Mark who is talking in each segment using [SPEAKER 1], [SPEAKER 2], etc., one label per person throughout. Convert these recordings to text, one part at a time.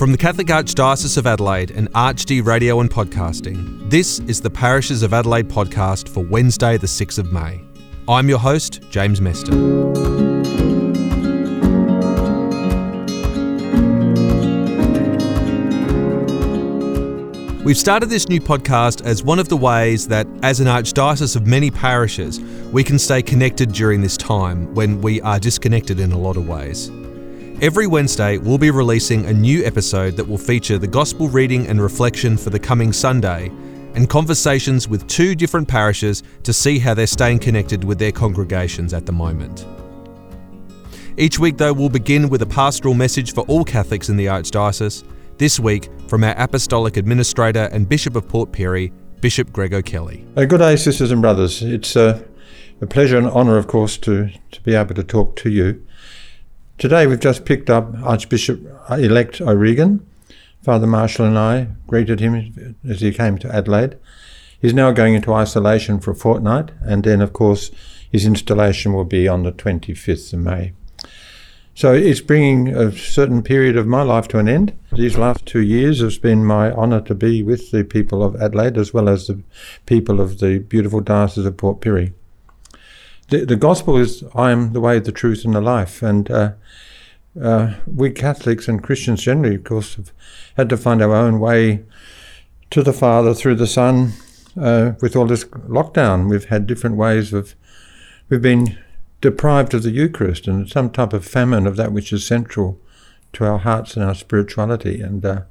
[SPEAKER 1] From the Catholic Archdiocese of Adelaide and ArchD Radio and Podcasting, this is the Parishes of Adelaide podcast for Wednesday, the 6th of May. I'm your host, James Meston. We've started this new podcast as one of the ways that, as an archdiocese of many parishes, we can stay connected during this time when we are disconnected in a lot of ways. Every Wednesday, we'll be releasing a new episode that will feature the Gospel reading and reflection for the coming Sunday and conversations with two different parishes to see how they're staying connected with their congregations at the moment. Each week, though, we'll begin with a pastoral message for all Catholics in the Archdiocese. This week, from our Apostolic Administrator and Bishop of Port Pirie, Bishop Greg O'Kelly.
[SPEAKER 2] Uh, good day, sisters and brothers. It's uh, a pleasure and honour, of course, to, to be able to talk to you. Today we've just picked up Archbishop uh, elect O'Regan. Father Marshall and I greeted him as he came to Adelaide. He's now going into isolation for a fortnight, and then, of course, his installation will be on the 25th of May. So it's bringing a certain period of my life to an end. These last two years has been my honour to be with the people of Adelaide as well as the people of the beautiful diocese of Port Pirie the, the gospel is I am the way, the truth, and the life. And uh, uh, we Catholics and Christians generally, of course, have had to find our own way to the Father through the Son. Uh, with all this lockdown, we've had different ways of, we've been deprived of the Eucharist and some type of famine of that which is central to our hearts and our spirituality. And, uh,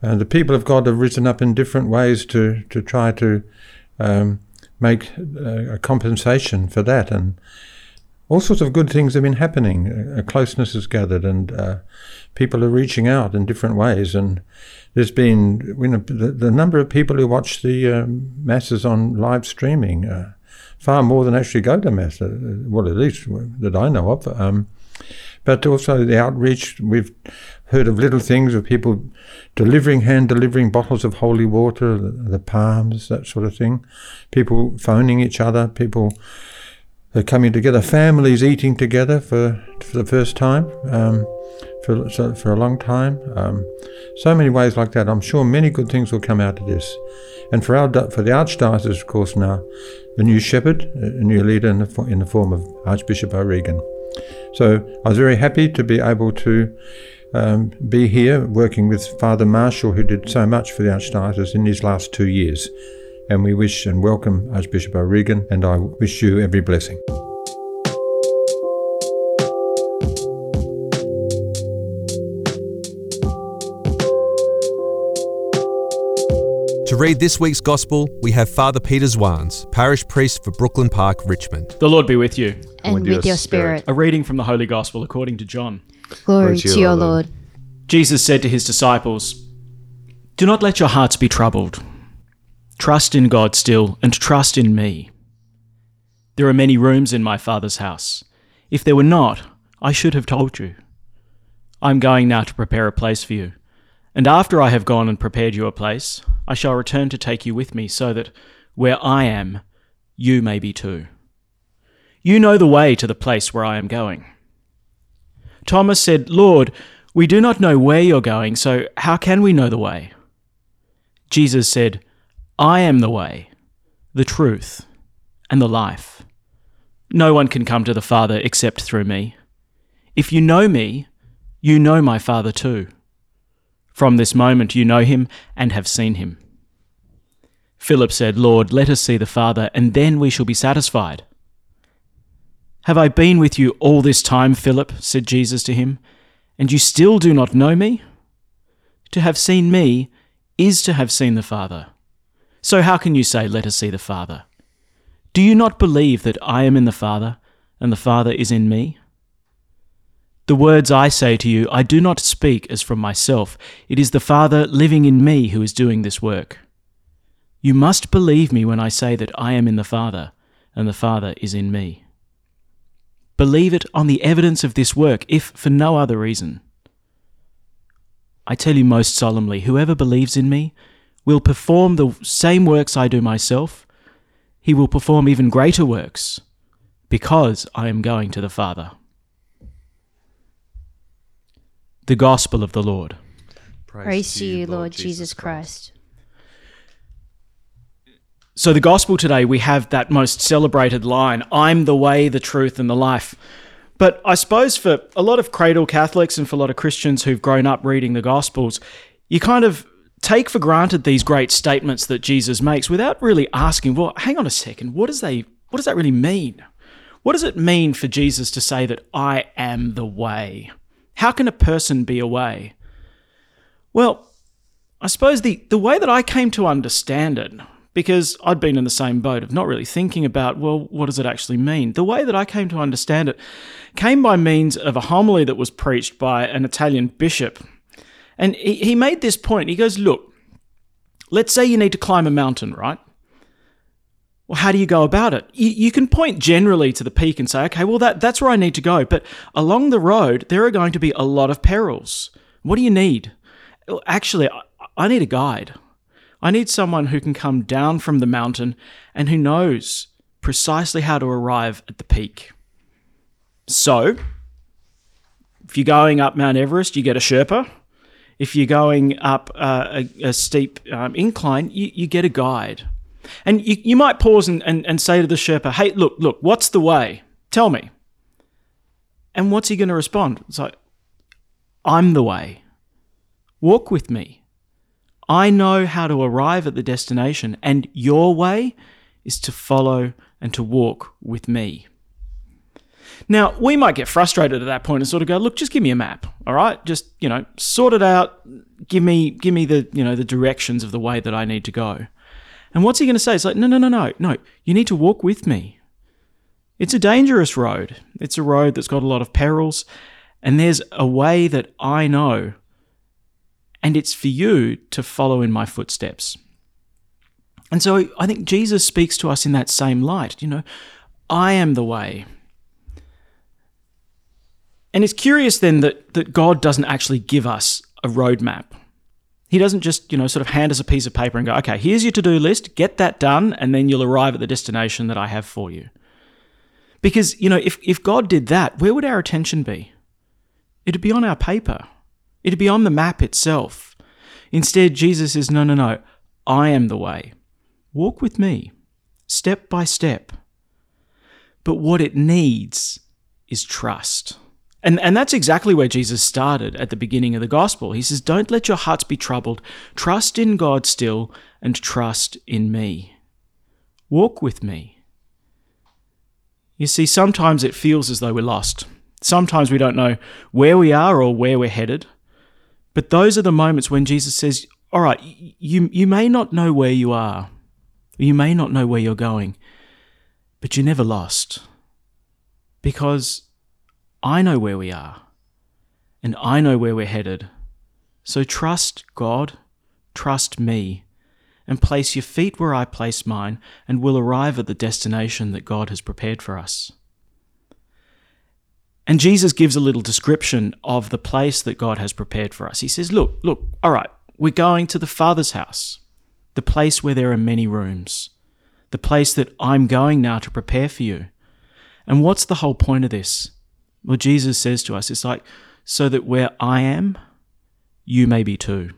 [SPEAKER 2] and the people of God have risen up in different ways to, to try to um, make uh, a compensation for that. And all sorts of good things have been happening. A closeness has gathered, and uh, people are reaching out in different ways. And there's been you know, the, the number of people who watch the uh, masses on live streaming. Uh, far more than actually go to mass, uh, well, at least that I know of. Um, but also the outreach. We've heard of little things of people delivering, hand delivering bottles of holy water, the, the palms, that sort of thing. People phoning each other, people are coming together, families eating together for, for the first time. Um, for, so, for a long time. Um, so many ways like that. I'm sure many good things will come out of this. And for our for the archdiocese, of course, now a new shepherd, a new leader in the, in the form of Archbishop O'Regan. So I was very happy to be able to um, be here working with Father Marshall, who did so much for the Archdiocese in these last two years. And we wish and welcome Archbishop O'Regan, and I wish you every blessing.
[SPEAKER 1] Read this week's Gospel, we have Father Peter Zwaans, parish priest for Brooklyn Park, Richmond.
[SPEAKER 3] The Lord be with you.
[SPEAKER 4] And with, with your spirit.
[SPEAKER 3] A reading from the Holy Gospel according to John.
[SPEAKER 4] Glory, Glory to your Lord. Lord.
[SPEAKER 3] Jesus said to his disciples, Do not let your hearts be troubled. Trust in God still, and trust in me. There are many rooms in my Father's house. If there were not, I should have told you. I am going now to prepare a place for you. And after I have gone and prepared you a place, I shall return to take you with me, so that where I am, you may be too. You know the way to the place where I am going. Thomas said, Lord, we do not know where you're going, so how can we know the way? Jesus said, I am the way, the truth, and the life. No one can come to the Father except through me. If you know me, you know my Father too. From this moment you know him and have seen him. Philip said, Lord, let us see the Father, and then we shall be satisfied. Have I been with you all this time, Philip? said Jesus to him, and you still do not know me? To have seen me is to have seen the Father. So how can you say, Let us see the Father? Do you not believe that I am in the Father, and the Father is in me? The words I say to you, I do not speak as from myself. It is the Father living in me who is doing this work. You must believe me when I say that I am in the Father, and the Father is in me. Believe it on the evidence of this work, if for no other reason. I tell you most solemnly, whoever believes in me will perform the same works I do myself. He will perform even greater works, because I am going to the Father. The Gospel of the Lord.
[SPEAKER 4] Praise to you, Lord Jesus Christ.
[SPEAKER 3] So, the gospel today, we have that most celebrated line I'm the way, the truth, and the life. But I suppose for a lot of cradle Catholics and for a lot of Christians who've grown up reading the gospels, you kind of take for granted these great statements that Jesus makes without really asking, well, hang on a second, what does they what does that really mean? What does it mean for Jesus to say that I am the way? How can a person be away? Well, I suppose the, the way that I came to understand it, because I'd been in the same boat of not really thinking about, well, what does it actually mean? The way that I came to understand it came by means of a homily that was preached by an Italian bishop. And he, he made this point. He goes, Look, let's say you need to climb a mountain, right? Well, how do you go about it? You, you, can point generally to the peak and say, okay, well, that, that's where I need to go. But along the road, there are going to be a lot of perils. What do you need? Actually, I, I need a guide. I need someone who can come down from the mountain and who knows precisely how to arrive at the peak. So, if you're going up Mount Everest, you get a Sherpa. If you're going up uh, a, a, steep um, incline, you, you get a guide. And you, you might pause and, and, and say to the Sherpa, hey, look, look, what's the way? Tell me. And what's he going to respond? It's like, I'm the way. Walk with me. I know how to arrive at the destination, and your way is to follow and to walk with me. Now, we might get frustrated at that point and sort of go, look, just give me a map, all right? Just, you know, sort it out, give me give me the, you know, the directions of the way that I need to go. And what's he going to say? It's like, no, no, no, no, no. You need to walk with me. It's a dangerous road. It's a road that's got a lot of perils. And there's a way that I know. And it's for you to follow in my footsteps. And so I think Jesus speaks to us in that same light. You know, I am the way. And it's curious then that, that God doesn't actually give us a roadmap. He doesn't just, you know, sort of hand us a piece of paper and go, okay, here's your to do list, get that done, and then you'll arrive at the destination that I have for you. Because, you know, if, if God did that, where would our attention be? It'd be on our paper, it'd be on the map itself. Instead, Jesus says, no, no, no, I am the way. Walk with me, step by step. But what it needs is trust. And, and that's exactly where Jesus started at the beginning of the gospel. He says, Don't let your hearts be troubled. Trust in God still and trust in me. Walk with me. You see, sometimes it feels as though we're lost. Sometimes we don't know where we are or where we're headed. But those are the moments when Jesus says, All right, you, you may not know where you are, you may not know where you're going, but you're never lost. Because I know where we are, and I know where we're headed. So trust God, trust me, and place your feet where I place mine, and we'll arrive at the destination that God has prepared for us. And Jesus gives a little description of the place that God has prepared for us. He says, Look, look, all right, we're going to the Father's house, the place where there are many rooms, the place that I'm going now to prepare for you. And what's the whole point of this? Well, Jesus says to us, it's like, so that where I am, you may be too.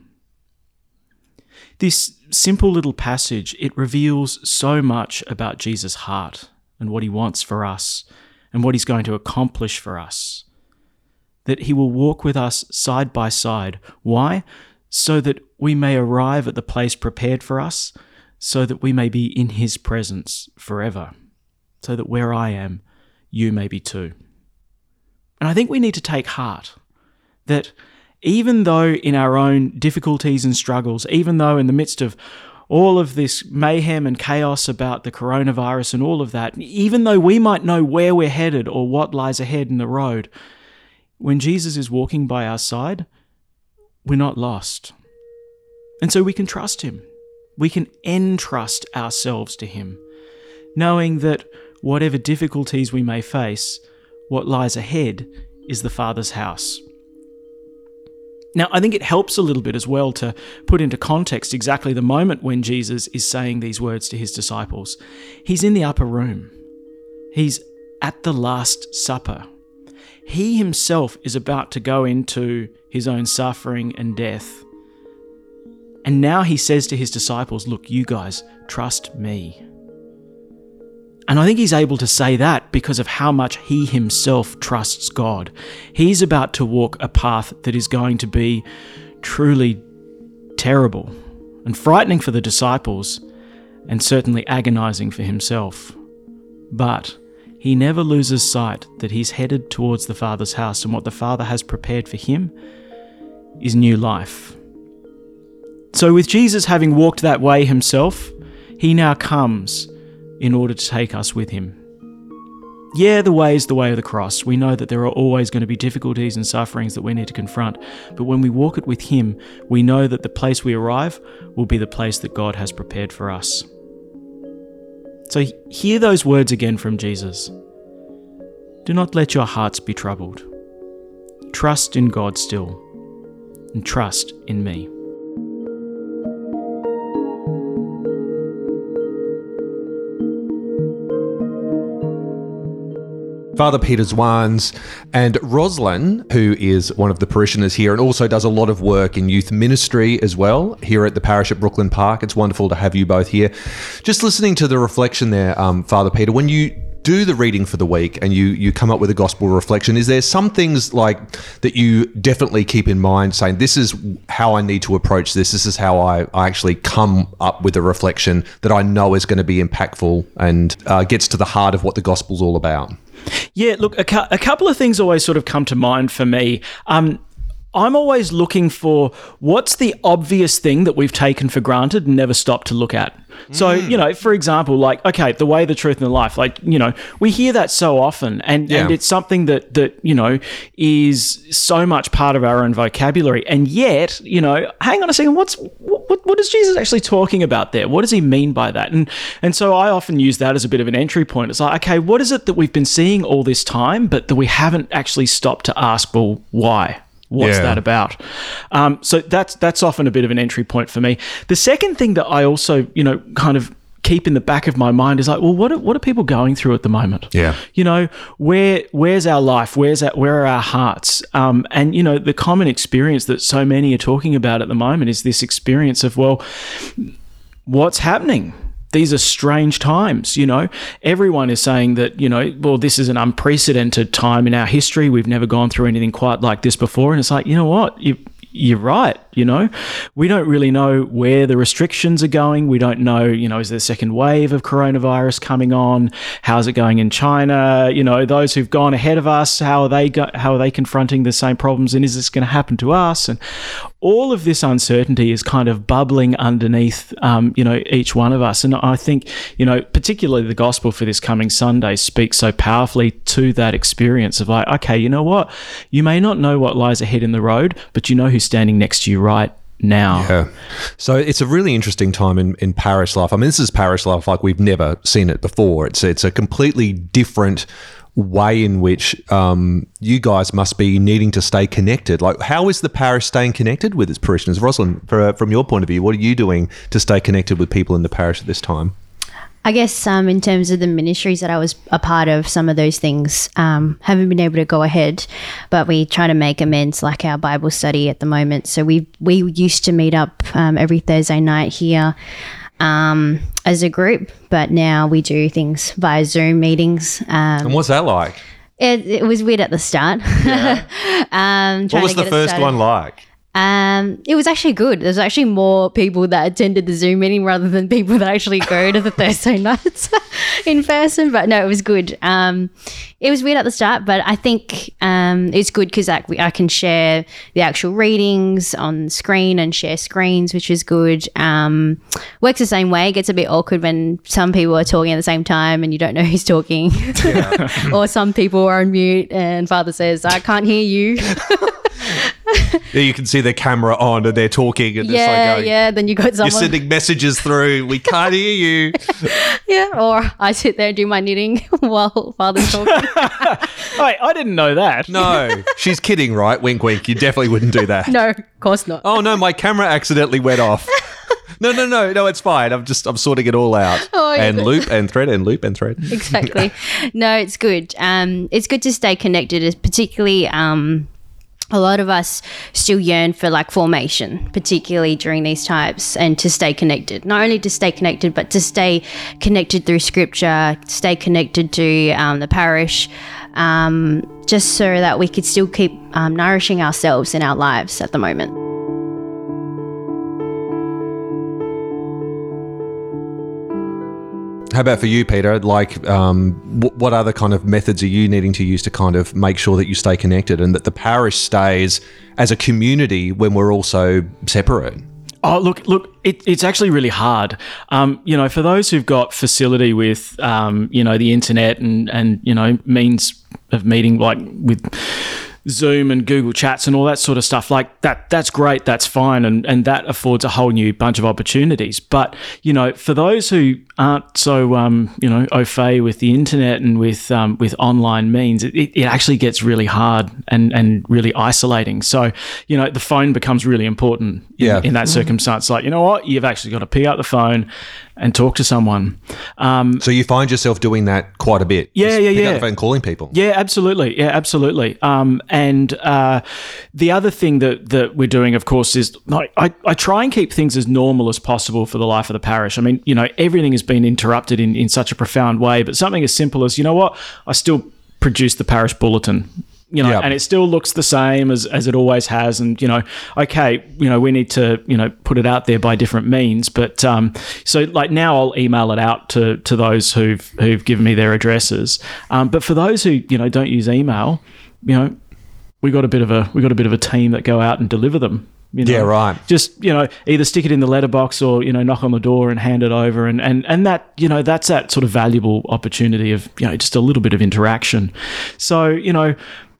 [SPEAKER 3] This simple little passage, it reveals so much about Jesus' heart and what he wants for us and what he's going to accomplish for us. That he will walk with us side by side. Why? So that we may arrive at the place prepared for us, so that we may be in his presence forever. So that where I am, you may be too. And I think we need to take heart that even though in our own difficulties and struggles, even though in the midst of all of this mayhem and chaos about the coronavirus and all of that, even though we might know where we're headed or what lies ahead in the road, when Jesus is walking by our side, we're not lost. And so we can trust Him. We can entrust ourselves to Him, knowing that whatever difficulties we may face, what lies ahead is the Father's house. Now, I think it helps a little bit as well to put into context exactly the moment when Jesus is saying these words to his disciples. He's in the upper room, he's at the Last Supper. He himself is about to go into his own suffering and death. And now he says to his disciples, Look, you guys, trust me. And I think he's able to say that because of how much he himself trusts God. He's about to walk a path that is going to be truly terrible and frightening for the disciples, and certainly agonizing for himself. But he never loses sight that he's headed towards the Father's house, and what the Father has prepared for him is new life. So, with Jesus having walked that way himself, he now comes in order to take us with him. Yeah, the way is the way of the cross. We know that there are always going to be difficulties and sufferings that we need to confront. But when we walk it with Him, we know that the place we arrive will be the place that God has prepared for us. So hear those words again from Jesus Do not let your hearts be troubled. Trust in God still, and trust in me.
[SPEAKER 1] Father Peter Zwaans and Roslyn, who is one of the parishioners here and also does a lot of work in youth ministry as well here at the parish at Brooklyn Park. It's wonderful to have you both here. Just listening to the reflection there, um, Father Peter, when you do the reading for the week and you you come up with a gospel reflection is there some things like that you definitely keep in mind saying this is how i need to approach this this is how i, I actually come up with a reflection that i know is going to be impactful and uh, gets to the heart of what the gospel's all about
[SPEAKER 3] yeah, look, a, cu- a couple of things always sort of come to mind for me. Um, I'm always looking for what's the obvious thing that we've taken for granted and never stopped to look at. So,
[SPEAKER 1] Mm.
[SPEAKER 3] you know, for example, like, okay, the way, the truth, and the life, like, you know, we hear that so often and, and it's something that, that, you know, is so much part of our own vocabulary. And yet, you know, hang on a second, what's, what, what, what is Jesus actually talking about there? What does he mean by that? And, and so I often use that as a bit of an entry point. It's like, okay, what is it that we've been seeing all this time, but that we haven't actually stopped to ask, well, why? What's
[SPEAKER 1] Yeah.
[SPEAKER 3] that about? Um, so that's that's often a bit of an entry point for me. The second thing that I also, you know, kind of keep in the back of my mind is like, well, what are, what are people going through at the moment?
[SPEAKER 1] Yeah.
[SPEAKER 3] you know, where where's our life? Where's our, where are our hearts? Um, and you know, the common experience that so many are talking about at the moment is this experience of well, what's happening? These are strange times, you know. Everyone is saying that, you know, well, this is an unprecedented time in our history. We've never gone through anything quite like this before. And it's like, you know what? You, you're right. You know, we don't really know where the restrictions are going. We don't know, you know, is there a second wave of coronavirus coming on? How's it going in China? You know, those who've gone ahead of us, how are they go- how are they confronting the same problems? And is this going to happen to us? And all of this uncertainty is kind of bubbling underneath, um, you know, each one of us. And I think, you know, particularly the gospel for this coming Sunday speaks so powerfully to that experience of like, okay, you know what? You may not know what lies ahead in the road, but you know who's standing next to you right now.
[SPEAKER 1] Yeah. So it's a really interesting time in, in parish life. I mean, this is parish life like we've never seen it before. It's it's a completely different way in which um, you guys must be needing to stay connected. Like, how is the parish staying connected with its parishioners? Rosalind, for, from your point of view, what are you doing to stay connected with people in the parish at this time?
[SPEAKER 4] I guess um, in terms of the ministries that I was a part of, some of those things um, haven't been able to go ahead, but we try to make amends, like our Bible study at the moment. So we we used to meet up um, every Thursday night here um, as a group, but now we do things via Zoom meetings. Um,
[SPEAKER 1] And what's that like?
[SPEAKER 4] it, it was weird at the start. um,
[SPEAKER 1] What was the first one like?
[SPEAKER 4] Um, it was actually good. There's actually more people that attended the Zoom meeting rather than people that actually go to the Thursday nights in person. But no, it was good. Um, it was weird at the start, but I think um, it's good because like, we- I can share the actual readings on screen and share screens, which is good. Um, works the same way. It gets a bit awkward when some people are talking at the same time and you don't know who's talking, or some people are on mute and Father says, "I can't hear you."
[SPEAKER 1] Yeah, you can see their camera on and they're talking and it's
[SPEAKER 4] yeah,
[SPEAKER 1] like going,
[SPEAKER 4] yeah. Then you got someone.
[SPEAKER 1] You're sending messages through. We can't hear you.
[SPEAKER 4] Yeah, or I sit there and do my knitting while father's talking.
[SPEAKER 3] Wait, I didn't know that.
[SPEAKER 1] No, she's kidding, right? Wink, wink. You definitely wouldn't do that.
[SPEAKER 4] no, of course not.
[SPEAKER 1] Oh no, my camera accidentally went off. No, no, no, no. It's fine. I'm just I'm sorting it all out.
[SPEAKER 4] Oh, yeah.
[SPEAKER 1] and loop and thread and loop and thread.
[SPEAKER 4] Exactly. no, it's good. Um, it's good to stay connected, particularly um, a lot of us still yearn for like formation, particularly during these times, and to stay connected. Not only to stay connected, but to stay connected through scripture, stay connected to um, the parish, um, just so that we could still keep um, nourishing ourselves in our lives at the moment.
[SPEAKER 1] How about for you, Peter? Like, um, wh- what other kind of methods are you needing to use to kind of make sure that you stay connected and that the parish stays as a community when we're also separate?
[SPEAKER 3] Oh, look, look, it, it's actually really hard. Um, you know, for those who've got facility with, um, you know, the internet and, and, you know, means of meeting like with Zoom and Google Chats and all that sort of stuff, like that, that's great, that's fine. And, and that affords a whole new bunch of opportunities. But, you know, for those who aren't so, um, you know, au fait with the internet and with, um, with online means, it, it actually gets really hard and, and really isolating. So, you know, the phone becomes really important in,
[SPEAKER 1] Yeah.
[SPEAKER 3] in that circumstance. Like, you know what? You've actually got to pick up the phone and talk to someone. Um,
[SPEAKER 1] So you find yourself doing that quite a bit.
[SPEAKER 3] Yeah, yeah,
[SPEAKER 1] pick up
[SPEAKER 3] yeah.
[SPEAKER 1] the phone, calling people.
[SPEAKER 3] yeah, absolutely. Yeah, absolutely. Um, and uh, the other thing that, that we're doing, of course, is like I, I try and keep things as normal as possible for the life of the parish. I mean, you know, everything has been interrupted in, in such a profound way, but something as simple as, you know what, I still produce the parish bulletin. You know,
[SPEAKER 1] Yeah.
[SPEAKER 3] and it still looks the same as, as it always has. And, you know, okay, you know, we need to, you know, put it out there by different means. But um, so like now I'll email it out to, to those who've, who've given me their addresses. Um, but for those who, you know, don't use email, you know, we got a bit of a, we got a bit of a team that go out and deliver them. You know?
[SPEAKER 1] Yeah, right.
[SPEAKER 3] Just you know, either stick it in the letterbox or you know, knock on the door and hand it over, and and and that you know, that's that sort of valuable opportunity of you know, just a little bit of interaction. So you know,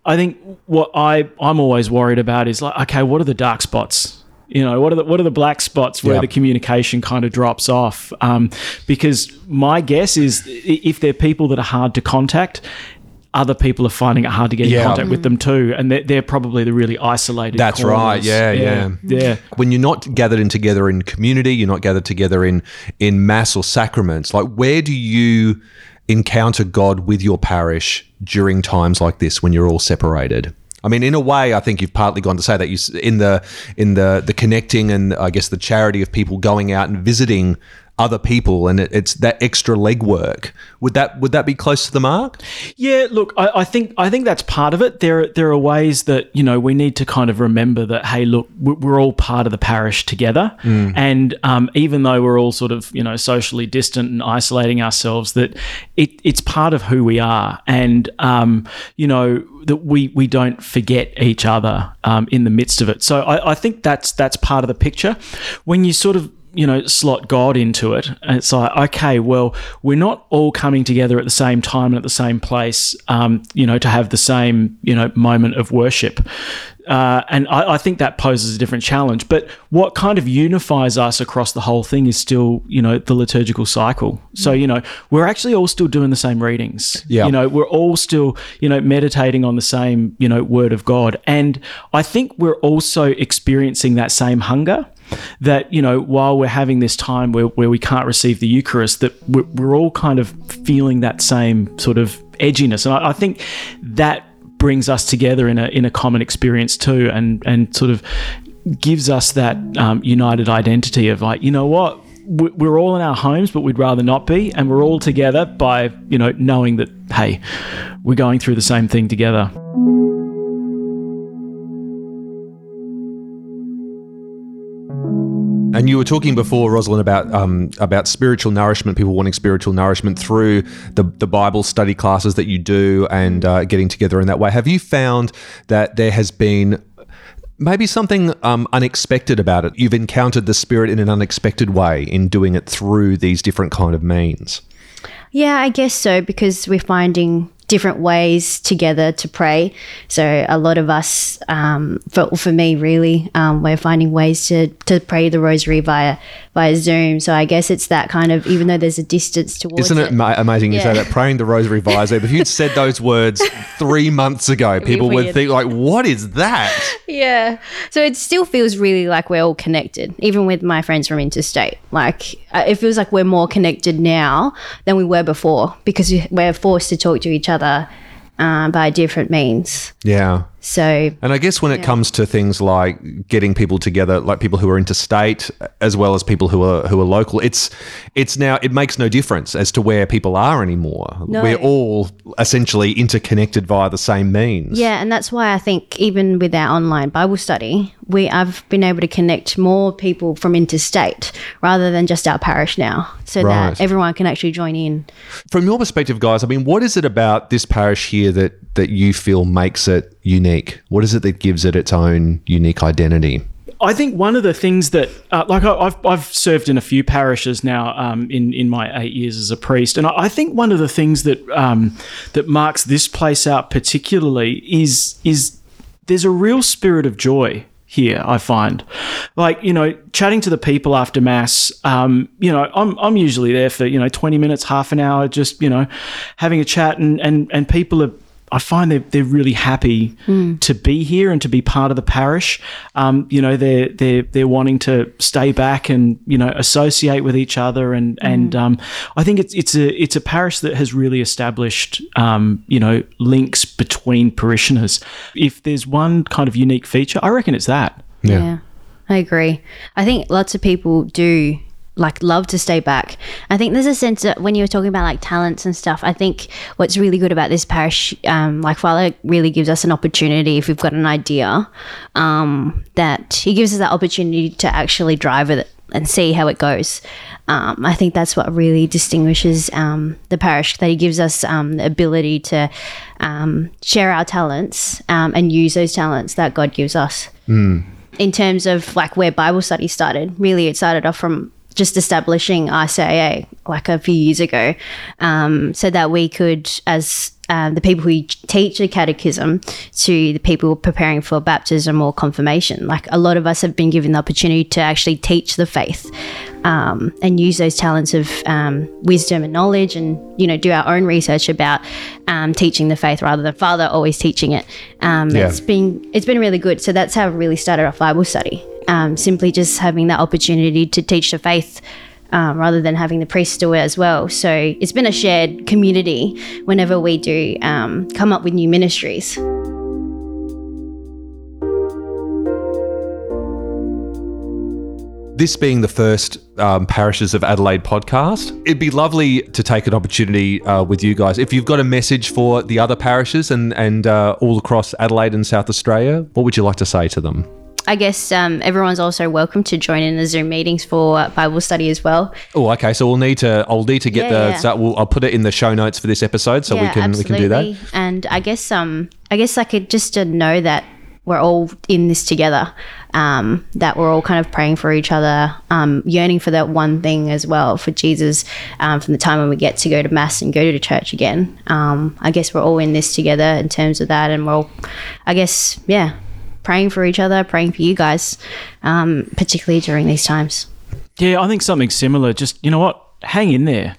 [SPEAKER 3] I think what I I'm always worried about is like, okay, what are the dark spots? You know, what are the what are the black spots where
[SPEAKER 1] Yeah.
[SPEAKER 3] the communication kind of drops off? Um, because my guess is if they're people that are hard to contact. Other people are finding it hard to get
[SPEAKER 1] Yeah.
[SPEAKER 3] in contact with mm. them too, and they're, they're probably the really isolated.
[SPEAKER 1] That's
[SPEAKER 3] corners.
[SPEAKER 1] right. Yeah, yeah,
[SPEAKER 3] yeah. Mm.
[SPEAKER 1] When you're not gathered in together in community, you're not gathered together in in mass or sacraments. Like, where do you encounter God with your parish during times like this when you're all separated? I mean, in a way, I think you've partly gone to say that you s- in the in the the connecting and I guess the charity of people going out and visiting other people, and it, it's that extra legwork. Would that would that be close to the mark?
[SPEAKER 3] Yeah, look, I, I think I think that's part of it. There, there are ways that you know we need to kind of remember that. Hey, look, we- we're all part of the parish together, and um, even though we're all sort of you know socially distant and isolating ourselves, that it, it's part of who we are, and um, you know that we we don't forget each other um, in the midst of it. So I, I think that's that's part of the picture. When you sort of you know, slot God into it. And it's like, okay, well, we're not all coming together at the same time and at the same place, um, you know, to have the same, you know, moment of worship. Uh, and I, I think that poses a different challenge. But what kind of unifies us across the whole thing is still, you know, the liturgical cycle. So, you know, we're actually all still doing the same readings.
[SPEAKER 1] Yeah.
[SPEAKER 3] You know, we're all still, you know, meditating on the same, you know, word of God. And I think we're also experiencing that same hunger that, you know, while we're having this time where, where we can't receive the Eucharist, that we're, we're all kind of feeling that same sort of edginess. And I, I think that brings us together in a, in a common experience too and, and sort of gives us that um, united identity of like, you know what? we- We're all in our homes, but we'd rather not be, and we're all together by you know knowing that hey, we're going through the same thing together.
[SPEAKER 1] And you were talking before, Rosalind, about um, about spiritual nourishment. People wanting spiritual nourishment through the the Bible study classes that you do, and uh, getting together in that way. Have you found that there has been maybe something um, unexpected about it? You've encountered the Spirit in an unexpected way in doing it through these different kind of means.
[SPEAKER 4] Yeah, I guess so because we're finding different ways together to pray. So a lot of us, um, for for me, really, um, we're finding ways to to pray the Rosary via via Zoom. So I guess it's that kind of even though there's a distance towards
[SPEAKER 1] Isn't it ma- amazing you say that praying the Rosary via Zoom? If you'd said those words three months ago, people would
[SPEAKER 4] weird.
[SPEAKER 1] think like, "What is that?"
[SPEAKER 4] Yeah. So it still feels really like we're all connected, even with my friends from interstate. Like uh, it feels like we're more connected now than we were before because we're forced to talk to each other uh, by different means.
[SPEAKER 1] Yeah.
[SPEAKER 4] So
[SPEAKER 1] And I guess when it comes to things like getting people together, like people who are interstate as well as people who are who are local, it's it's now it makes no difference as to where people are anymore.
[SPEAKER 4] No.
[SPEAKER 1] We're all essentially interconnected via the same means.
[SPEAKER 4] Yeah, and that's why I think even with our online Bible study, we I've been able to connect more people from interstate rather than just our parish now, so
[SPEAKER 1] Right.
[SPEAKER 4] that everyone can actually join in.
[SPEAKER 1] From your perspective, guys, I mean, what is it about this parish here that that you feel makes it unique? What is it that gives it its own unique identity?
[SPEAKER 3] I think one of the things that, uh, like, I, I've I've served in a few parishes now um, in in my eight years as a priest, and I, think one of the things that um, that marks this place out particularly is is there's a real spirit of joy here. I find, like you know, chatting to the people after mass. Um, you know, I'm I'm usually there for you know 20 minutes, half an hour, just you know, having a chat, and and and people are. I find they're, they're really happy to be here and to be part of the parish. Um, you know, they're they're they're wanting to stay back and you know associate with each other, and and um, I think it's it's a it's a parish that has really established um, you know links between parishioners. If there's one kind of unique feature, I reckon it's that.
[SPEAKER 4] Yeah. I agree. I think lots of people do like love to stay back. I think there's a sense that when you were talking about like talents and stuff, I think what's really good about this parish, um, like Father really gives us an opportunity if we've got an idea, um, that he gives us that opportunity to actually drive with it and see how it goes. Um, I think that's what really distinguishes um, the parish, that he gives us um, the ability to um, share our talents um, and use those talents that God gives us in terms of like where Bible study started. Really, it started off from just establishing RCIA like a few years ago, um, so that we could, as um, the people who teach the catechism to the people preparing for baptism or confirmation. Like a lot of us have been given the opportunity to actually teach the faith um, and use those talents of um, wisdom and knowledge and, you know, do our own research about um, teaching the faith rather than Father always teaching it. Um,
[SPEAKER 1] Yeah.
[SPEAKER 4] It's been it's been really good. So that's how we really started off Bible study. Um, simply just having that opportunity to teach the faith um, rather than having the priests do it as well. So it's been a shared community whenever we do um, come up with new ministries.
[SPEAKER 1] This being the first um, Parishes of Adelaide podcast, it'd be lovely to take an opportunity uh, with you guys. If you've got a message for the other parishes and, and uh, all across Adelaide and South Australia, what would you like to say to them?
[SPEAKER 4] I guess um, everyone's also welcome to join in the Zoom meetings for uh, Bible study as well.
[SPEAKER 1] Oh, okay. So we'll need to. I'll need to get
[SPEAKER 4] Yeah,
[SPEAKER 1] the.
[SPEAKER 4] yeah.
[SPEAKER 1] So we'll, I'll put it in the show notes for this episode, so we can we can do that.
[SPEAKER 4] And I guess um I guess I could just to know that we're all in this together. Um, that we're all kind of praying for each other, um, yearning for that one thing as well for Jesus. Um, from the time when we get to go to mass and go to church again, um, I guess we're all in this together in terms of that, and we're all, I guess, yeah, praying for each other, praying for you guys, um, particularly during these times.
[SPEAKER 3] Yeah, I think something similar. Just you know what, hang in there.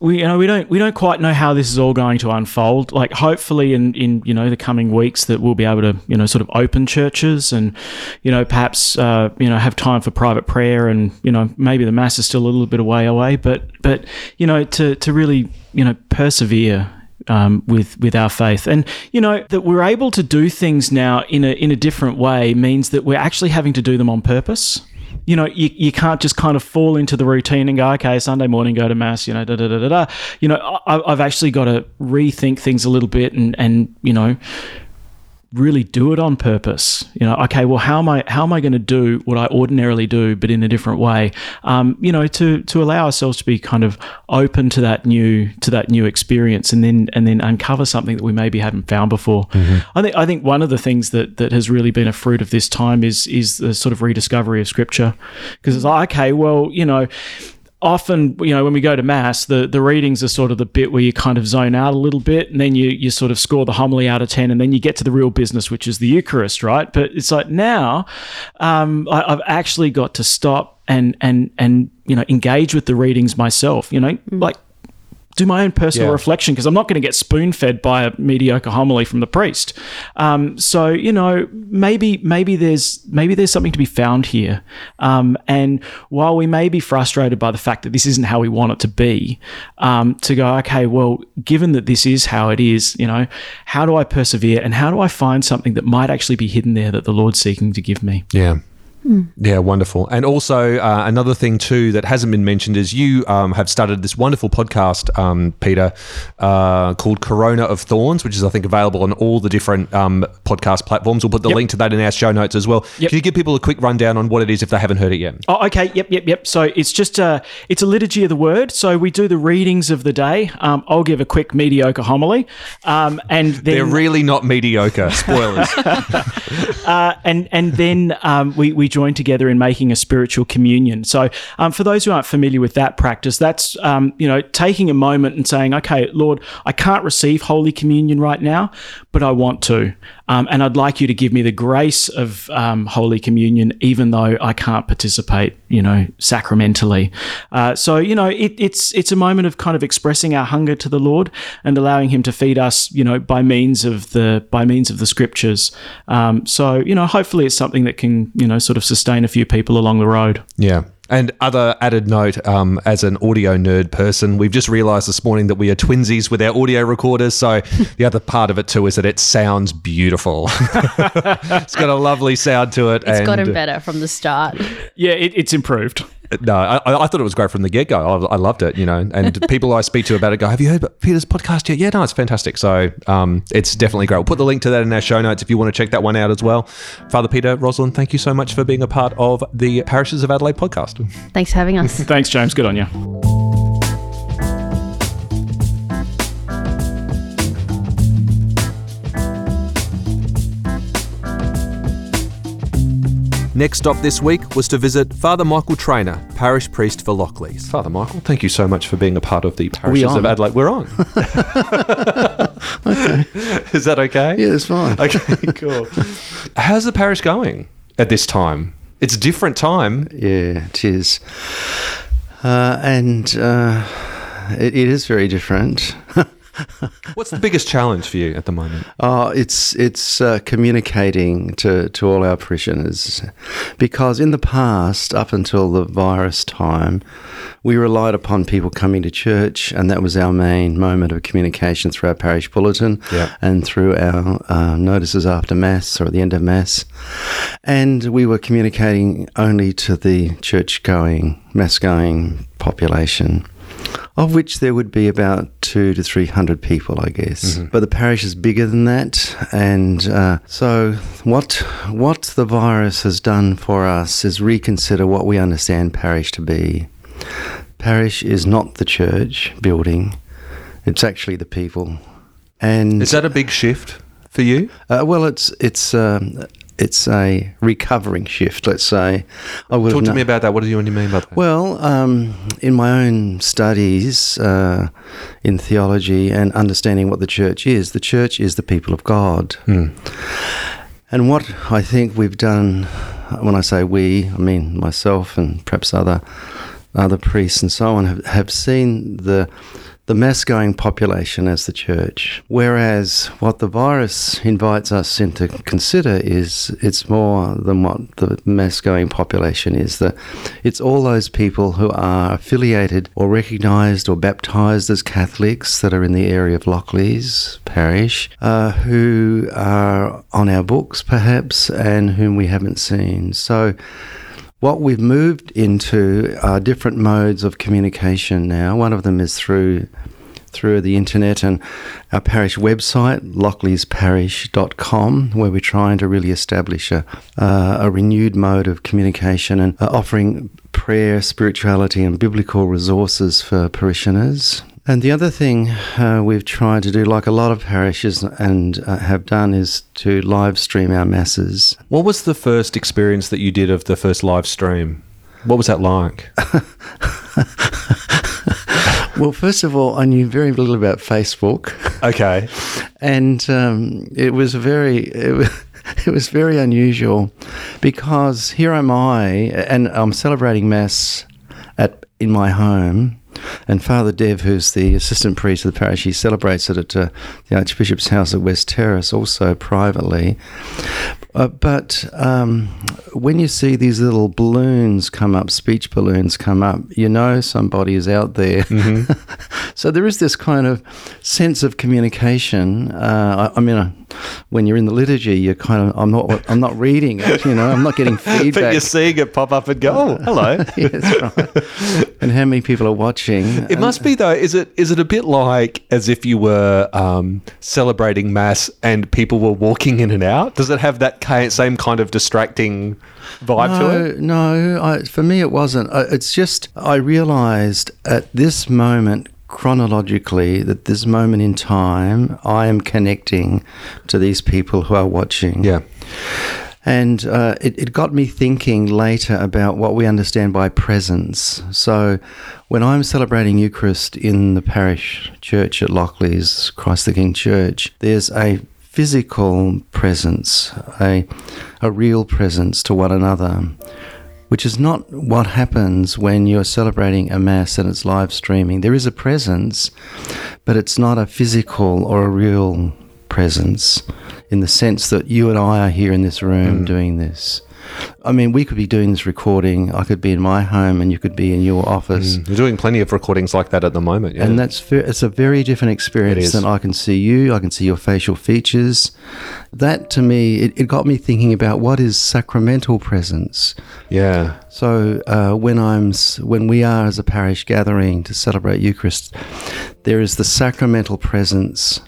[SPEAKER 3] We you know we don't we don't quite know how this is all going to unfold. Like hopefully in in you know the coming weeks that we'll be able to you know sort of open churches and you know perhaps uh, you know have time for private prayer and you know maybe the mass is still a little bit away away, but but you know to to really you know persevere um, with with our faith, and you know that we're able to do things now in a in a different way means that we're actually having to do them on purpose. You know, you, you can't just kind of fall into the routine and go, okay, Sunday morning, go to mass. You know, da da da da da. You know, I, I've actually got to rethink things a little bit and and you know really do it on purpose. You know, okay, well, how am I how am I going to do what I ordinarily do, but in a different way? Um, you know, to to allow ourselves to be kind of open to that new to that new experience, and then and then uncover something that we maybe hadn't found before. I think I think one of the things that that has really been a fruit of this time is is the sort of rediscovery of Scripture, because it's like, okay, well, you know often you know when we go to mass the the readings are sort of the bit where you kind of zone out a little bit and then you you sort of score the homily out of 10 and then you get to the real business which is the eucharist right? But it's like now um, I, i've actually got to stop and and and you know engage with the readings myself you know? Like do my own personal
[SPEAKER 1] Yeah.
[SPEAKER 3] reflection because I'm not going to get spoon fed by a mediocre homily from the priest. Um, so you know, maybe maybe there's maybe there's something to be found here. Um, and while we may be frustrated by the fact that this isn't how we want it to be, um, to go okay, well, given that this is how it is, you know, how do I persevere and how do I find something that might actually be hidden there that the Lord's seeking to give me?
[SPEAKER 1] Yeah. Yeah, wonderful. And also, uh, another thing, too, that hasn't been mentioned is you um, have started this wonderful podcast, um, Peter, uh, called Corona of Thorns, which is, I think, available on all the different um, podcast platforms. We'll put the
[SPEAKER 3] Yep.
[SPEAKER 1] link to that in our show notes as well.
[SPEAKER 3] Yep.
[SPEAKER 1] Can you give people a quick rundown on what it is if they haven't heard it yet?
[SPEAKER 3] Oh, okay. Yep, yep, yep. So it's just a it's a liturgy of the word. So we do the readings of the day. Um, I'll give a quick mediocre homily, um, and then
[SPEAKER 1] They're really not mediocre. Spoilers.
[SPEAKER 3] and and then um, we we join together in making a spiritual communion. So um, for those who aren't familiar with that practice, that's um, you know taking a moment and saying, okay, Lord, I can't receive Holy Communion right now, but I want to, um, and I'd like you to give me the grace of um, Holy Communion, even though I can't participate, you know, sacramentally. Uh, so you know, it, it's it's a moment of kind of expressing our hunger to the Lord and allowing Him to feed us, you know, by means of the by means of the Scriptures. Um, so you know, hopefully, it's something that can you know sort of sustain a few people along the road.
[SPEAKER 1] Yeah. And other added note, um, as an audio nerd person, we've just realised this morning that we are twinsies with our audio recorders. So the other part of it too is that it sounds beautiful. it's got a lovely sound to it.
[SPEAKER 4] It's
[SPEAKER 1] and,
[SPEAKER 4] gotten better from the start.
[SPEAKER 3] Yeah, it, it's improved.
[SPEAKER 1] No, I, I thought it was great from the get go. I, I loved it, you know. And people I speak to about it go, "Have you heard about Peter's podcast yet?" Yeah, no, it's fantastic. So um, it's definitely great. We'll put the link to that in our show notes if you want to check that one out as well. Father Peter, Rosalind, thank you so much for being a part of the Parishes of Adelaide podcast.
[SPEAKER 4] Thanks for having us.
[SPEAKER 3] Thanks, James. Good on you.
[SPEAKER 1] Next stop this week was to visit Father Michael Trainer, parish priest for Lockleys. Father Michael, thank you so much for being a part of the parishes of Adelaide. We're on. Is that okay?
[SPEAKER 5] Yeah, it's fine.
[SPEAKER 1] Okay, cool. How's the parish going at this time? It's a different time.
[SPEAKER 5] Yeah, it is. Uh, and uh, it, it is very different.
[SPEAKER 1] What's the biggest challenge for you at the moment?
[SPEAKER 5] Oh, it's it's uh, communicating to, to all our parishioners, because in the past, up until the virus time, we relied upon people coming to church, and that was our main moment of communication through our parish bulletin
[SPEAKER 1] Yeah.
[SPEAKER 5] and through our uh, notices after mass or at the end of mass, and we were communicating only to the church-going, mass-going population of which there would be about two to three hundred people, I guess. But the parish is bigger than that, and uh, so what what the virus has done for us is reconsider what we understand parish to be. Parish is not the church building; it's actually the people. And
[SPEAKER 1] Is that a big shift for you?
[SPEAKER 5] uh, well, it's it's um, it's a recovering shift. Let's say. I would
[SPEAKER 1] Talk to
[SPEAKER 5] kno-
[SPEAKER 1] me about that. What do you mean by that?
[SPEAKER 5] well, um, in my own studies uh, in theology and understanding what the church is, the church is the people of God. And what I think we've done, when I say we, I mean myself and perhaps other other priests and so on, have, have seen the the mass going population as the church. Whereas what the virus invites us into consider is it's more than what the mass going population is. That it's all those people who are affiliated or recognised or baptised as Catholics that are in the area of Lockleys parish, uh, who are on our books perhaps and whom we haven't seen. So what we've moved into are different modes of communication now. One of them is through through the internet and our parish website, lockleysParish.com, where we're trying to really establish a, uh, a renewed mode of communication and uh, offering prayer, spirituality, and biblical resources for parishioners. And the other thing uh, we've tried to do, like a lot of parishes and uh, have done, is to live stream our masses.
[SPEAKER 1] What was the first experience that you did of the first live stream? What was that like?
[SPEAKER 5] Well, first of all, I knew very little about Facebook,
[SPEAKER 1] Okay.
[SPEAKER 5] and um, it was very it was, it was very unusual because here I am I, and I'm celebrating mass at in my home, and Father Dev, who's the assistant priest of the parish, he celebrates it at uh, the Archbishop's house at West Terrace, also privately. Uh, but um, when you see these little balloons come up, speech balloons come up, you know somebody is out there. Mm-hmm. so there is this kind of sense of communication. Uh, I, I, mean, uh, when you're in the liturgy, you're kind of I'm not I'm not reading it. You know, I'm not getting feedback.
[SPEAKER 1] but you're seeing it pop up and go, oh, hello.
[SPEAKER 5] yes, right. And how many people are watching?
[SPEAKER 1] It must be though. Is it is it a bit like as if you were um, celebrating mass and people were walking in and out? Does it have that same kind of distracting vibe
[SPEAKER 5] no,
[SPEAKER 1] to it?
[SPEAKER 5] No, I, for me it wasn't. It's just I realised at this moment chronologically that this moment in time I am connecting to these people who are watching.
[SPEAKER 1] Yeah.
[SPEAKER 5] And uh, it, it got me thinking later about what we understand by presence. So, when I'm celebrating Eucharist in the parish church at Lockleys, Christ the King Church, there's a physical presence, a, a real presence to one another, which is not what happens when you're celebrating a Mass and it's live streaming. There is a presence, but it's not a physical or a real presence in the sense that you and I are here in this room mm. doing this. I mean, we could be doing this recording. I could be in my home, and you could be in your office.
[SPEAKER 1] Mm. You're doing plenty of recordings like that at the moment, yeah.
[SPEAKER 5] And that's it's a very different experience than I can see you. I can see your facial features. That to me, it, it got me thinking about what is sacramental presence.
[SPEAKER 1] Yeah.
[SPEAKER 5] So uh, when I'm when we are as a parish gathering to celebrate Eucharist, there is the sacramental presence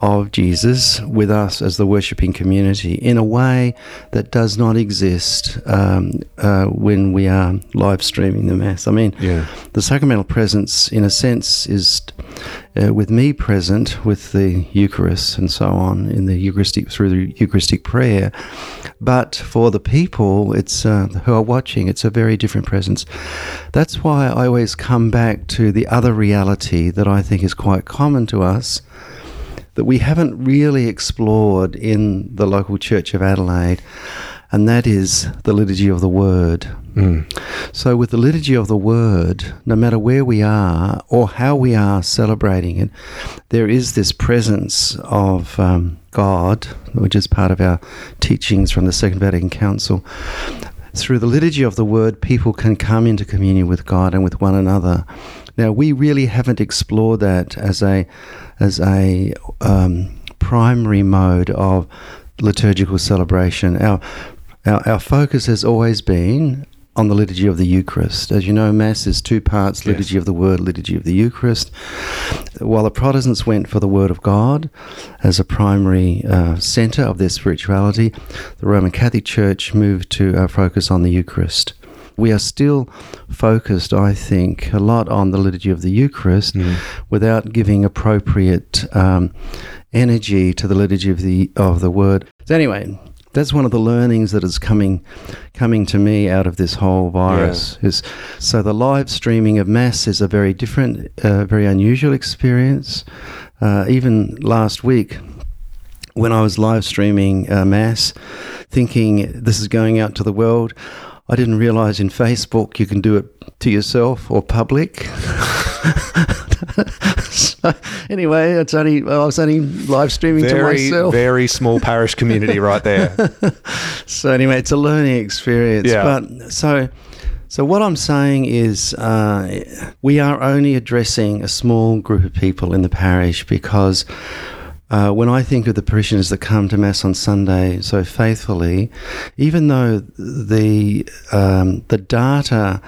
[SPEAKER 5] of Jesus with us as the worshipping community in a way that does not exist um, uh, when we are live streaming the Mass. I mean, yeah. the sacramental presence, in a sense, is uh, with me present with the Eucharist and so on in the Eucharistic through the Eucharistic prayer, but for the people, it's uh, who are watching, it's a very different presence. That's why I always come back to the other reality that I think is quite common to us that we haven't really explored in the local Church of Adelaide, and that is the Liturgy of the Word. Mm. So, with the Liturgy of the Word, no matter where we are or how we are celebrating it, there is this presence of um, God, which is part of our teachings from the Second Vatican Council. Through the liturgy of the word, people can come into communion with God and with one another. Now, we really haven't explored that as a as a um, primary mode of liturgical celebration. Our, our, our focus has always been on the liturgy of the Eucharist. As you know, Mass is two parts liturgy yes. of the Word, liturgy of the Eucharist. While the Protestants went for the Word of God as a primary uh, centre of their spirituality, the Roman Catholic Church moved to uh, focus on the Eucharist we are still focused, I think, a lot on the liturgy of the Eucharist mm. without giving appropriate um, energy to the liturgy of the of the Word. So anyway, that's one of the learnings that is coming coming to me out of this whole virus. Yeah. Is so the live streaming of mass is a very different, uh, very unusual experience. Uh, even last week, when I was live streaming uh, mass, thinking this is going out to the world. I didn't realize in Facebook you can do it to yourself or public. so anyway, it's only I was only live streaming
[SPEAKER 1] very,
[SPEAKER 5] to myself.
[SPEAKER 1] Very small parish community right there.
[SPEAKER 5] so anyway, it's a learning experience. Yeah. But so so what I'm saying is uh, we are only addressing a small group of people in the parish because uh, when I think of the parishioners that come to Mass on Sunday so faithfully, even though the um, the data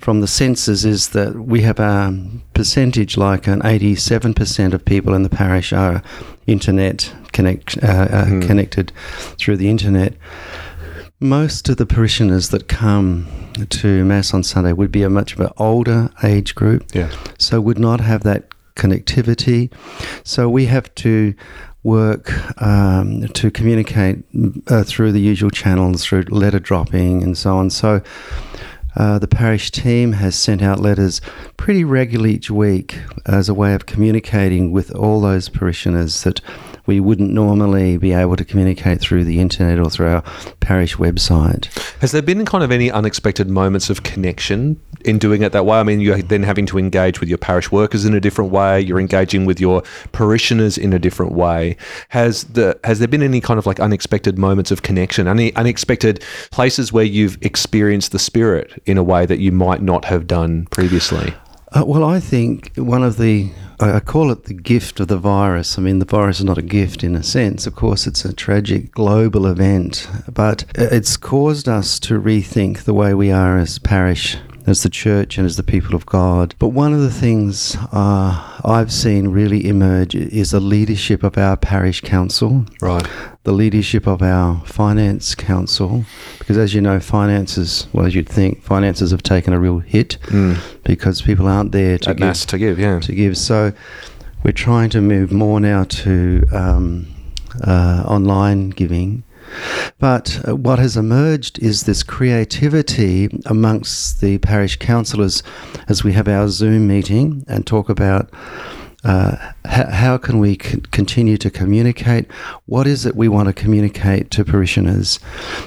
[SPEAKER 5] from the census is that we have a percentage like an 87% of people in the parish are internet connect, uh, mm. connected through the internet. Most of the parishioners that come to Mass on Sunday would be a much of an older age group,
[SPEAKER 1] yeah.
[SPEAKER 5] so would not have that connectivity. So we have to work um, to communicate uh, through the usual channels, through letter dropping and so on. So uh, the parish team has sent out letters pretty regularly each week as a way of communicating with all those parishioners that we wouldn't normally be able to communicate through the internet or through our parish website.
[SPEAKER 1] Has there been kind of any unexpected moments of connection in doing it that way? I mean, you're then having to engage with your parish workers in a different way. You're engaging with your parishioners in a different way. Has the has there been any kind of like unexpected moments of connection? Any unexpected places where you've experienced the spirit in a way that you might not have done previously?
[SPEAKER 5] Uh, well, I think one of the I call it the gift of the virus. I mean, the virus is not a gift in a sense. Of course, it's a tragic global event, but it's caused us to rethink the way we are as parish, as the church, and as the people of God. But one of the things uh, I've seen really emerge is the leadership of our parish council,
[SPEAKER 1] Right.
[SPEAKER 5] The leadership of our finance council, because as you know, finances, well, as you'd think, finances have taken a real hit because people aren't there to
[SPEAKER 1] At
[SPEAKER 5] give
[SPEAKER 1] mass to give, yeah.
[SPEAKER 5] to give. So we're trying to move more now to um, uh, online giving. But uh, what has emerged is this creativity amongst the parish councillors as we have our Zoom meeting and talk about uh, h- how can we c- continue to communicate? What is it we want to communicate to parishioners?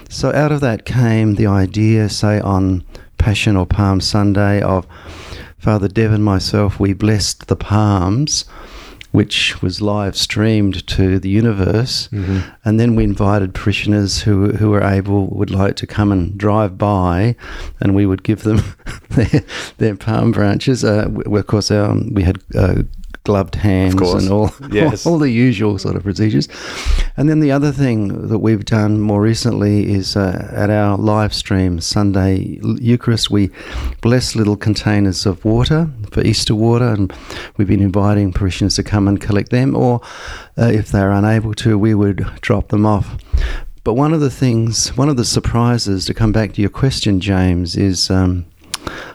[SPEAKER 5] So out of that came the idea, say on Passion or Palm Sunday, of Father Dev and myself, we blessed the palms, which was live streamed to the universe, and then we invited parishioners who who were able would like to come and drive by, and we would give them their, their palm branches. Uh, of course, um, we had. Uh, Gloved hands and all,
[SPEAKER 1] Yes.
[SPEAKER 5] all the usual sort of procedures. And then the other thing that we've done more recently is uh, at our live stream Sunday Eucharist, we bless little containers of water for Easter water, and we've been inviting parishioners to come and collect them, or uh, if they're unable to, we would drop them off. But one of the things, one of the surprises, to come back to your question, James, is um,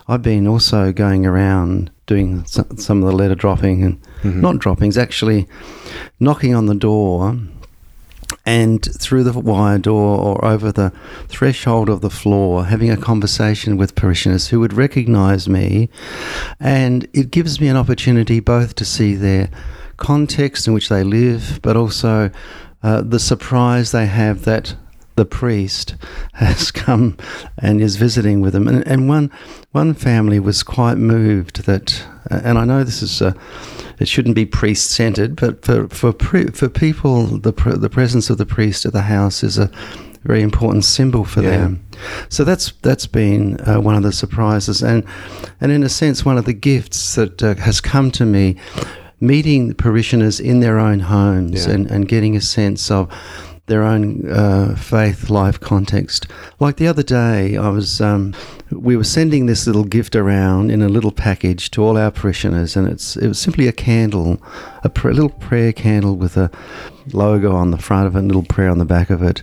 [SPEAKER 5] I've been also going around doing some, of the letter dropping and not droppings, actually knocking on the door and through the wire door or over the threshold of the floor, having a conversation with parishioners who would recognize me. And it gives me an opportunity both to see their context in which they live, but also uh, the surprise they have that the priest has come and is visiting with them. And, and one one family was quite moved that, and I know this is. Uh, it shouldn't be priest centered, but for for pre, for people, the the presence of the priest at the house is a very important symbol for
[SPEAKER 1] Yeah.
[SPEAKER 5] them. So that's that's been uh, one of the surprises, and and in a sense, one of the gifts that uh, has come to me, meeting the parishioners in their own homes
[SPEAKER 1] Yeah.
[SPEAKER 5] and and getting a sense of their own uh, faith life context. Like the other day, I was um, we were sending this little gift around in a little package to all our parishioners, and it's it was simply a candle, a pr- little prayer candle with a logo on the front of it, and a little prayer on the back of it,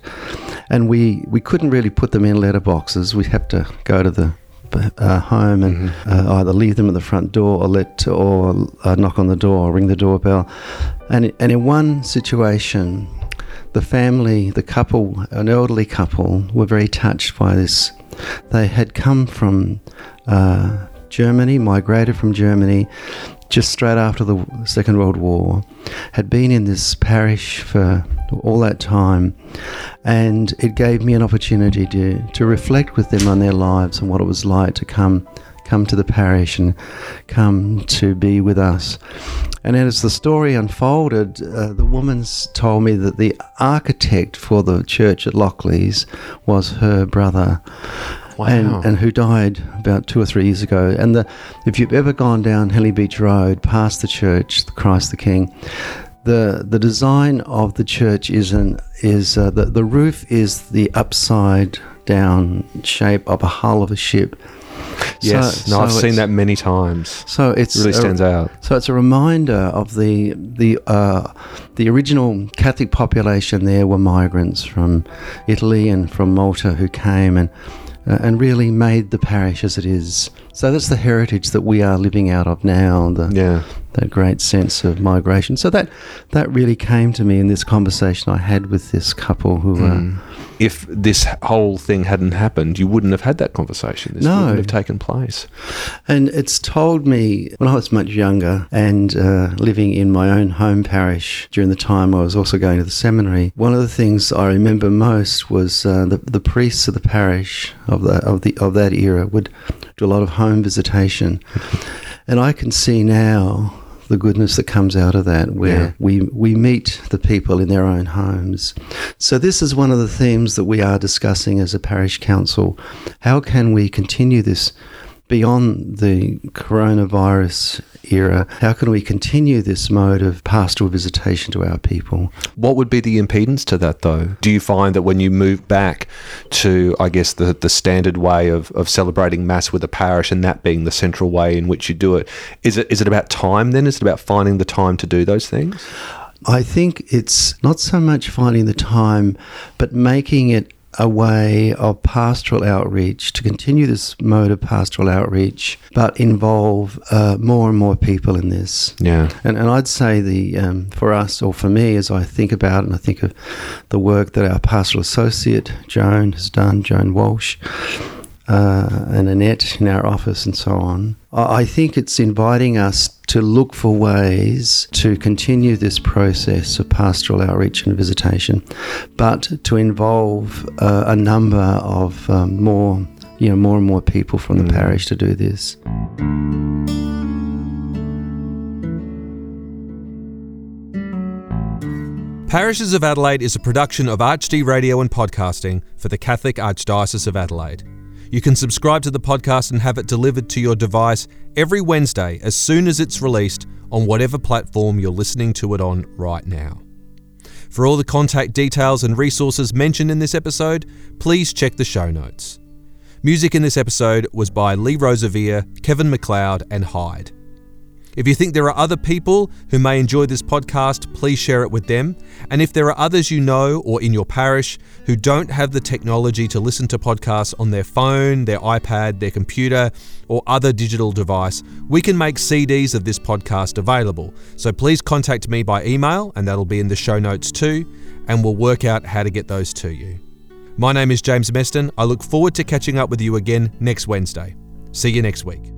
[SPEAKER 5] and we we couldn't really put them in letter boxes. We had to go to the uh, home and uh, either leave them at the front door or let or uh, knock on the door or ring the doorbell, and and in one situation the family, the couple, an elderly couple, were very touched by this. They had come from uh, Germany, migrated from Germany just straight after the Second World War, had been in this parish for all that time, and it gave me an opportunity to, to reflect with them on their lives and what it was like to come come to the parish and come to be with us. And as the story unfolded, uh, the woman's told me that the architect for the church at Lockleys was her brother.
[SPEAKER 1] Wow.
[SPEAKER 5] And, and who died about two or three years ago. And the, if you've ever gone down Henley Beach Road past the church, the Christ the King, the the design of the church is an is uh, the the roof is the upside down shape of a hull of a ship.
[SPEAKER 1] Yes,
[SPEAKER 5] So-
[SPEAKER 1] no, I've seen that many times.
[SPEAKER 5] So it's
[SPEAKER 1] It really
[SPEAKER 5] a-
[SPEAKER 1] stands out.
[SPEAKER 5] So it's a reminder of the the uh, the original Catholic population. There were migrants from Italy and from Malta who came and uh, and really made the parish as it is. So that's the heritage that we are living out of now. The
[SPEAKER 1] Yeah.
[SPEAKER 5] That great sense of migration. So that that really came to me in this conversation I had with this couple who were.
[SPEAKER 1] If this whole thing hadn't happened, you wouldn't have had that conversation. This
[SPEAKER 5] No.
[SPEAKER 1] wouldn't have taken place.
[SPEAKER 5] And it's told me when I was much younger and uh, living in my own home parish during the time I was also going to the seminary. One of the things I remember most was uh, the, the priests of the parish of the of the of that era would do a lot of home visitation, and I can see now the goodness that comes out of that where
[SPEAKER 1] Yeah.
[SPEAKER 5] we we meet the people in their own homes. So this is one of the themes that we are discussing as a parish council. How can we continue this beyond the coronavirus era? How can we continue this mode of pastoral visitation to our people?
[SPEAKER 1] What would be the impedance to that, though? Do you find that when you move back to, I guess, the, the standard way of, of celebrating Mass with a parish and that being the central way in which you do it, is it is it about time then? Is it about finding the time to do those things?
[SPEAKER 5] I think it's not so much finding the time, but making it a way of pastoral outreach to continue this mode of pastoral outreach, but involve uh, more and more people in this.
[SPEAKER 1] Yeah.
[SPEAKER 5] And, and I'd say the um, for us or for me, as I think about it, and I think of the work that our pastoral associate Joan has done, Joan Walsh, uh, and Annette in our office, and so on. I I think it's inviting us to look for ways to continue this process of pastoral outreach and visitation, but to involve uh, a number of um, more, you know, more and more people from the parish to do this.
[SPEAKER 1] Parishes of Adelaide is a production of ArchD Radio and Podcasting for the Catholic Archdiocese of Adelaide. You can subscribe to the podcast and have it delivered to your device every Wednesday as soon as it's released on whatever platform you're listening to it on right now. For all the contact details and resources mentioned in this episode, please check the show notes. Music in this episode was by Lee Rosevere, Kevin MacLeod, and Hyde. If you think there are other people who may enjoy this podcast, please share it with them. And if there are others you know or in your parish who don't have the technology to listen to podcasts on their phone, their iPad, their computer, or other digital device, we can make CDs of this podcast available. So please contact me by email, and that'll be in the show notes too, and we'll work out how to get those to you. My name is James Meston. I look forward to catching up with you again next Wednesday. See you next week.